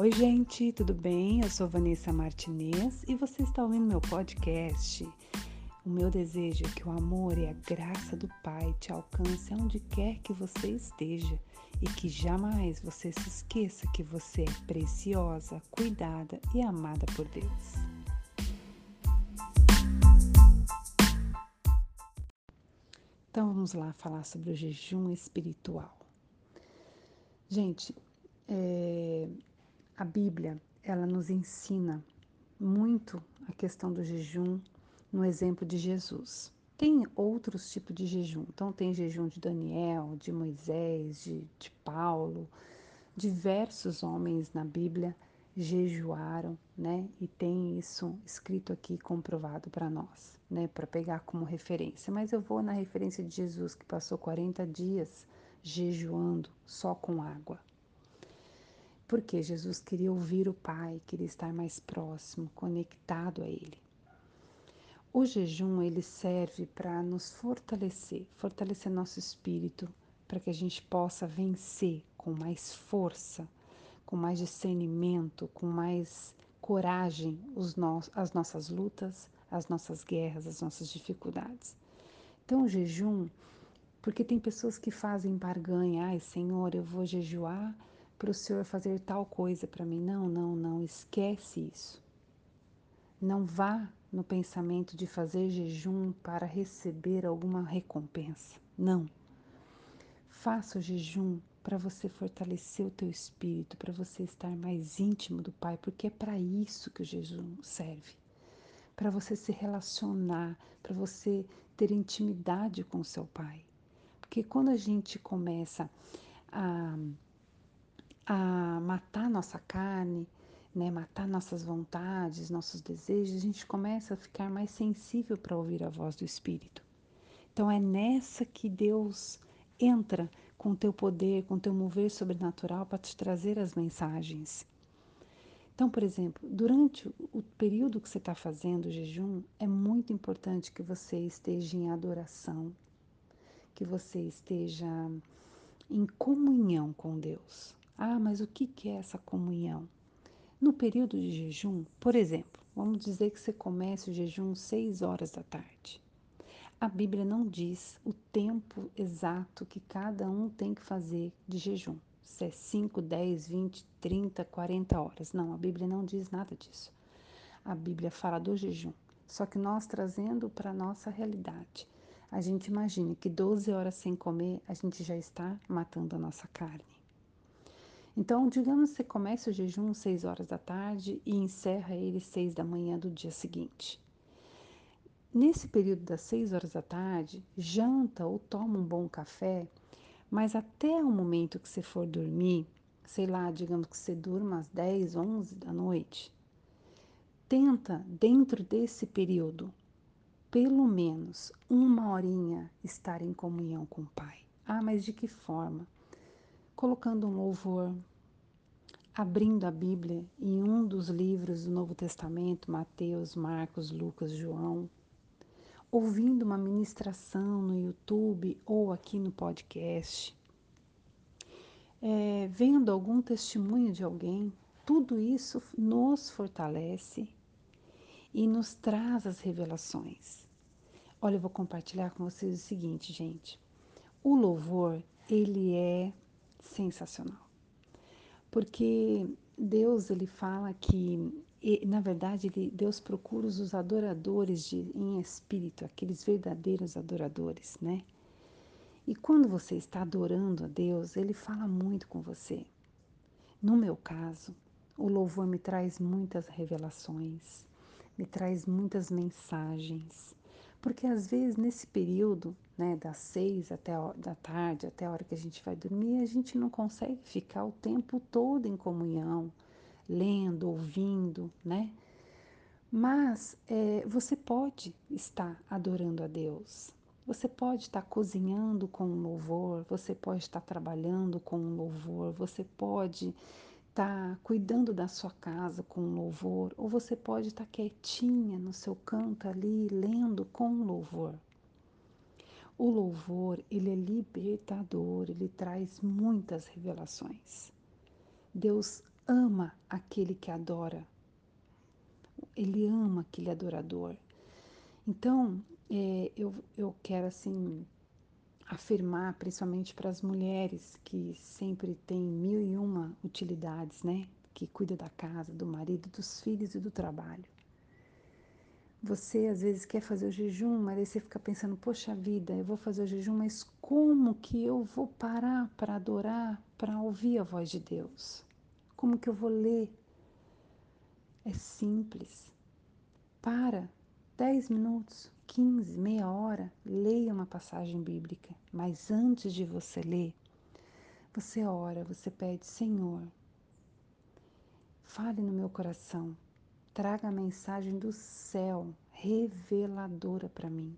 Oi, gente, tudo bem? Eu sou Vanessa Martinez e você está ouvindo meu podcast. O meu desejo é que o amor e a graça do Pai te alcance onde quer que você esteja e que jamais você se esqueça que você é preciosa, cuidada e amada por Deus. Então vamos lá falar sobre o jejum espiritual. Gente, é, a Bíblia, ela nos ensina muito a questão do jejum no exemplo de Jesus. Tem outros tipos de jejum. Então, tem jejum de Daniel, de Moisés, de, de Paulo. Diversos homens na Bíblia jejuaram, né? E tem isso escrito aqui, comprovado para nós, né? Para pegar como referência. Mas eu vou na referência de Jesus, que passou 40 dias jejuando só com água. Porque Jesus queria ouvir o Pai, queria estar mais próximo, conectado a Ele. O jejum ele serve para nos fortalecer, fortalecer nosso espírito, para que a gente possa vencer com mais força, com mais discernimento, com mais coragem no as nossas lutas, as nossas guerras, as nossas dificuldades. Então, o jejum, porque tem pessoas que fazem barganha, ai Senhor, eu vou jejuar para o Senhor fazer tal coisa para mim. Não, não, não, esquece isso. Não vá no pensamento de fazer jejum para receber alguma recompensa. Não. Faça o jejum para você fortalecer o teu espírito, para você estar mais íntimo do Pai, porque é para isso que o jejum serve. Para você se relacionar, para você ter intimidade com o seu Pai. Porque quando a gente começa a a matar nossa carne, né, matar nossas vontades, nossos desejos, a gente começa a ficar mais sensível para ouvir a voz do Espírito. Então é nessa que Deus entra com teu poder, com teu mover sobrenatural para te trazer as mensagens. Então, por exemplo, durante o período que você está fazendo o jejum, é muito importante que você esteja em adoração, que você esteja em comunhão com Deus. Ah, mas o que é essa comunhão? No período de jejum, por exemplo, vamos dizer que você comece o jejum 6 horas da tarde. A Bíblia não diz o tempo exato que cada um tem que fazer de jejum. Se é 5, 10, 20, 30, 40 horas. Não, a Bíblia não diz nada disso. A Bíblia fala do jejum. Só que nós trazendo para a nossa realidade. A gente imagina que 12 horas sem comer, a gente já está matando a nossa carne. Então, digamos que você começa o jejum às 6 horas da tarde e encerra ele às 6 da manhã do dia seguinte. Nesse período das 6 horas da tarde, janta ou toma um bom café, mas até o momento que você for dormir, sei lá, digamos que você durma às 10, 11 da noite, tenta, dentro desse período, pelo menos uma horinha estar em comunhão com o Pai. Ah, mas de que forma? Colocando um louvor, abrindo a Bíblia em um dos livros do Novo Testamento, Mateus, Marcos, Lucas, João, ouvindo uma ministração no YouTube ou aqui no podcast, é, vendo algum testemunho de alguém, tudo isso nos fortalece e nos traz as revelações. Olha, eu vou compartilhar com vocês o seguinte, gente. O louvor, ele é sensacional. Porque Deus ele fala que na verdade ele, Deus procura os adoradores de, em espírito, aqueles verdadeiros adoradores, né? E quando você está adorando a Deus, ele fala muito com você. No meu caso, o louvor me traz muitas revelações, me traz muitas mensagens, porque às vezes nesse período, né, das seis até a, da tarde, até a hora que a gente vai dormir, a gente não consegue ficar o tempo todo em comunhão, lendo, ouvindo, né? Mas é, você pode estar adorando a Deus. Você pode estar cozinhando com louvor, você pode estar trabalhando com louvor, você pode estar tá cuidando da sua casa com louvor, ou você pode estar tá quietinha no seu canto ali, lendo com louvor. O louvor, ele é libertador, ele traz muitas revelações. Deus ama aquele que adora. Ele ama aquele adorador. Então, é, eu, eu quero assim afirmar, principalmente para as mulheres que sempre têm mil e uma utilidades, né? Que cuida da casa, do marido, dos filhos e do trabalho. Você às vezes quer fazer o jejum, mas aí você fica pensando, poxa vida, eu vou fazer o jejum, mas como que eu vou parar para adorar, para ouvir a voz de Deus? Como que eu vou ler? É simples. Para 10 minutos, 15, meia hora, leia uma passagem bíblica. Mas antes de você ler, você ora, você pede, Senhor, fale no meu coração, traga a mensagem do céu reveladora para mim.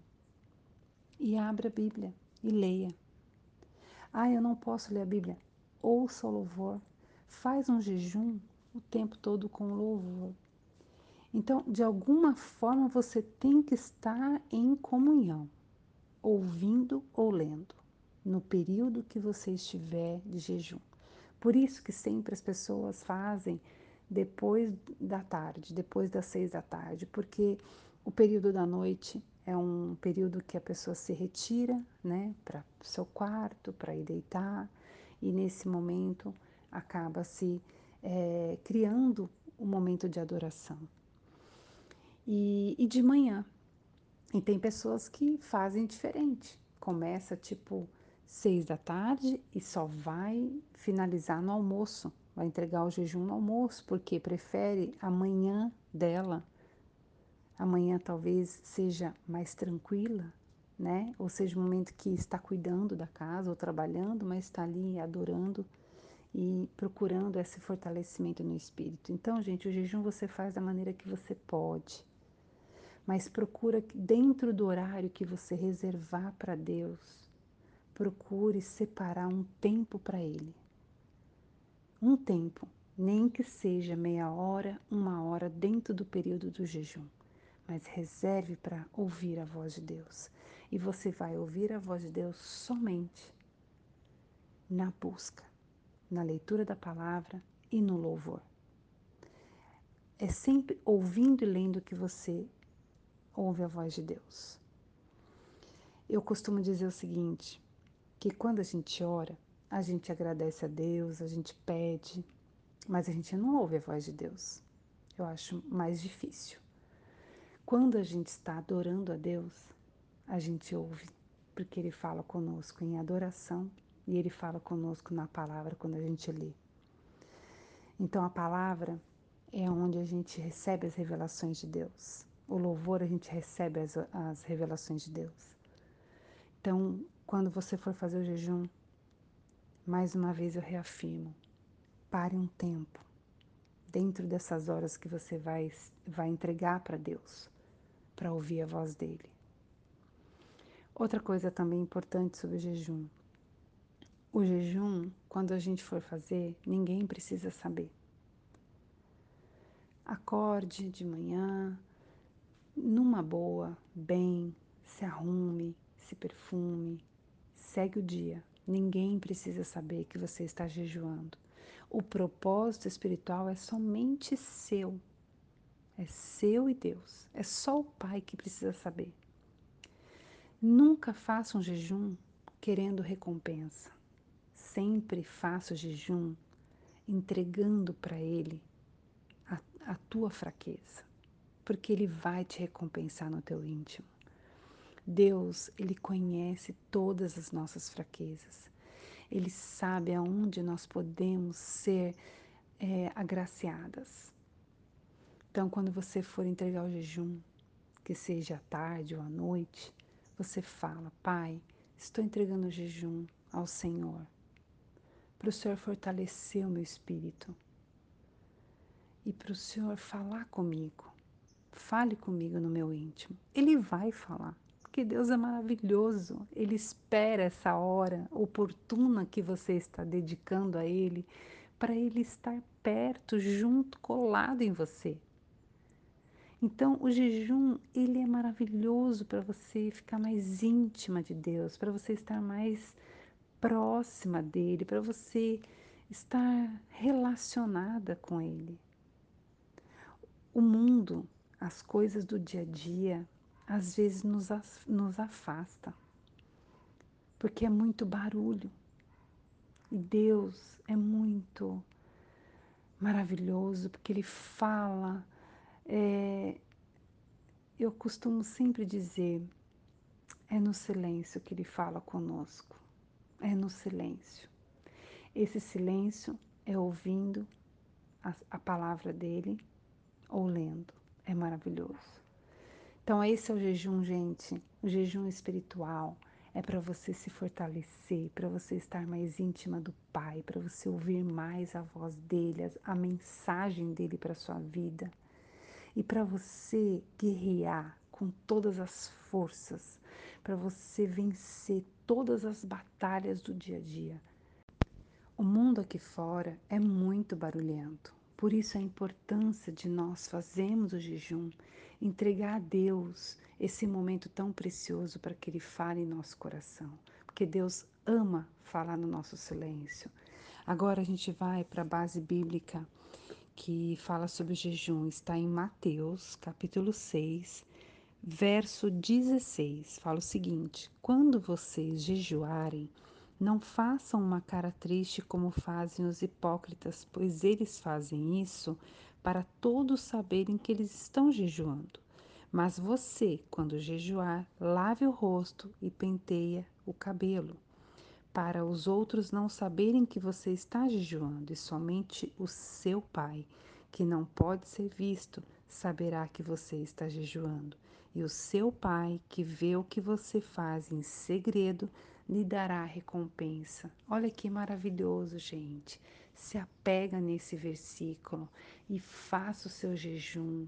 E abra a Bíblia e leia. Ah, eu não posso ler a Bíblia. Ouça o louvor. Faz um jejum o tempo todo com louvor. Então, de alguma forma, você tem que estar em comunhão, ouvindo ou lendo, no período que você estiver de jejum. Por isso que sempre as pessoas fazem depois da tarde, depois das seis da tarde, porque o período da noite é um período que a pessoa se retira, né, para seu quarto, para ir deitar, e nesse momento acaba se é, criando um momento de adoração. E, e de manhã, e tem pessoas que fazem diferente, começa tipo seis da tarde e só vai finalizar no almoço, vai entregar o jejum no almoço, porque prefere amanhã dela. Amanhã talvez seja mais tranquila, né? Ou seja, um momento que está cuidando da casa ou trabalhando, mas está ali adorando e procurando esse fortalecimento no espírito. Então, gente, o jejum você faz da maneira que você pode. Mas procura dentro do horário que você reservar para Deus, procure separar um tempo para Ele. Um tempo, nem que seja meia hora, uma hora dentro do período do jejum, mas reserve para ouvir a voz de Deus. E você vai ouvir a voz de Deus somente na busca, na leitura da palavra e no louvor. É sempre ouvindo e lendo que você ouve a voz de Deus. Eu costumo dizer o seguinte, que quando a gente ora, a gente agradece a Deus, a gente pede, mas a gente não ouve a voz de Deus. Eu acho mais difícil. Quando a gente está adorando a Deus, a gente ouve, porque Ele fala conosco em adoração e Ele fala conosco na palavra quando a gente lê. Então a palavra é onde a gente recebe as revelações de Deus. O louvor a gente recebe as, as revelações de Deus. Então, quando você for fazer o jejum, mais uma vez eu reafirmo, pare um tempo dentro dessas horas que você vai, vai entregar para Deus, para ouvir a voz dele. Outra coisa também importante sobre o jejum. O jejum, quando a gente for fazer, ninguém precisa saber. Acorde de manhã, numa boa, bem, se arrume, se perfume, segue o dia. Ninguém precisa saber que você está jejuando. O propósito espiritual é somente seu. É seu e Deus. É só o Pai que precisa saber. Nunca faça um jejum querendo recompensa. Sempre faça o jejum entregando para Ele a, a tua fraqueza porque Ele vai te recompensar no teu íntimo. Deus, Ele conhece todas as nossas fraquezas. Ele sabe aonde nós podemos ser é, agraciadas. Então, quando você for entregar o jejum, que seja à tarde ou à noite, você fala: Pai, estou entregando o jejum ao Senhor, para o Senhor fortalecer o meu espírito e para o Senhor falar comigo Fale comigo no meu íntimo. Ele vai falar, porque Deus é maravilhoso. Ele espera essa hora oportuna que você está dedicando a Ele, para Ele estar perto, junto, colado em você. Então, o jejum, ele é maravilhoso para você ficar mais íntima de Deus, para você estar mais próxima dele, para você estar relacionada com Ele. O mundo, as coisas do dia a dia, às vezes nos, nos afasta, porque é muito barulho. E Deus é muito maravilhoso, porque Ele fala. É, eu costumo sempre dizer, é no silêncio que Ele fala conosco, é no silêncio. Esse silêncio é ouvindo a, a palavra dele ou lendo. É maravilhoso. Então, esse é o jejum, gente. O jejum espiritual é para você se fortalecer, para você estar mais íntima do Pai, para você ouvir mais a voz dele, a mensagem dele para sua vida e para você guerrear com todas as forças, para você vencer todas as batalhas do dia a dia. O mundo aqui fora é muito barulhento, por isso a importância de nós fazermos o jejum, entregar a Deus esse momento tão precioso para que Ele fale em nosso coração, porque Deus ama falar no nosso silêncio. Agora a gente vai para a base bíblica que fala sobre o jejum, está em Mateus, capítulo 6, verso 16. Fala o seguinte: Quando vocês jejuarem, não façam uma cara triste como fazem os hipócritas, pois eles fazem isso para todos saberem que eles estão jejuando. Mas você, quando jejuar, lave o rosto e penteia o cabelo, para os outros não saberem que você está jejuando, e somente o seu pai, que não pode ser visto, saberá que você está jejuando. E o seu pai, que vê o que você faz em segredo, lhe dará recompensa. Olha que maravilhoso, gente. Se apega nesse versículo e faça o seu jejum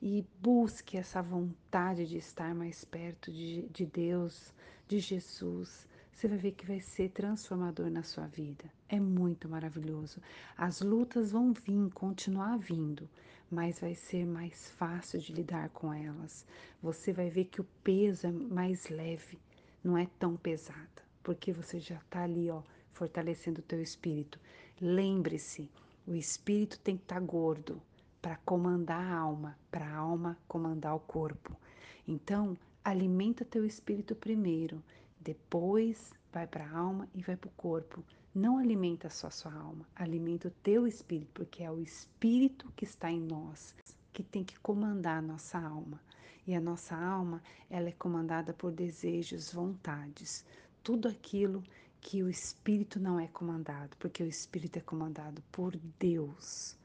e busque essa vontade de estar mais perto de, de Deus, de Jesus. Você vai ver que vai ser transformador na sua vida. É muito maravilhoso. As lutas vão vir, continuar vindo, mas vai ser mais fácil de lidar com elas. Você vai ver que o peso é mais leve, não é tão pesada, porque você já está ali, ó, fortalecendo o teu espírito. Lembre-se, o espírito tem que estar tá gordo para comandar a alma, para a alma comandar o corpo. Então, alimenta teu espírito primeiro, depois vai para a alma e vai para o corpo. Não alimenta só sua alma, alimenta o teu espírito, porque é o espírito que está em nós que tem que comandar a nossa alma. E a nossa alma, ela é comandada por desejos, vontades, tudo aquilo que o espírito não é comandado, porque o espírito é comandado por Deus.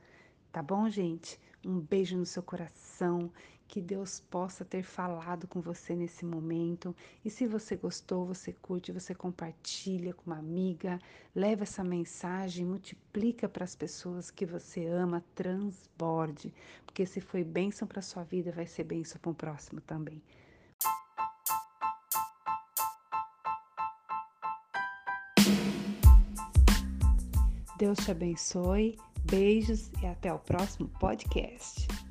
Tá bom, gente? Um beijo no seu coração. Que Deus possa ter falado com você nesse momento. E se você gostou, você curte, você compartilha com uma amiga, leva essa mensagem, multiplica para as pessoas que você ama, transborde. Porque se foi bênção para sua vida, vai ser bênção para o próximo também. Deus te abençoe. Beijos e até o próximo podcast.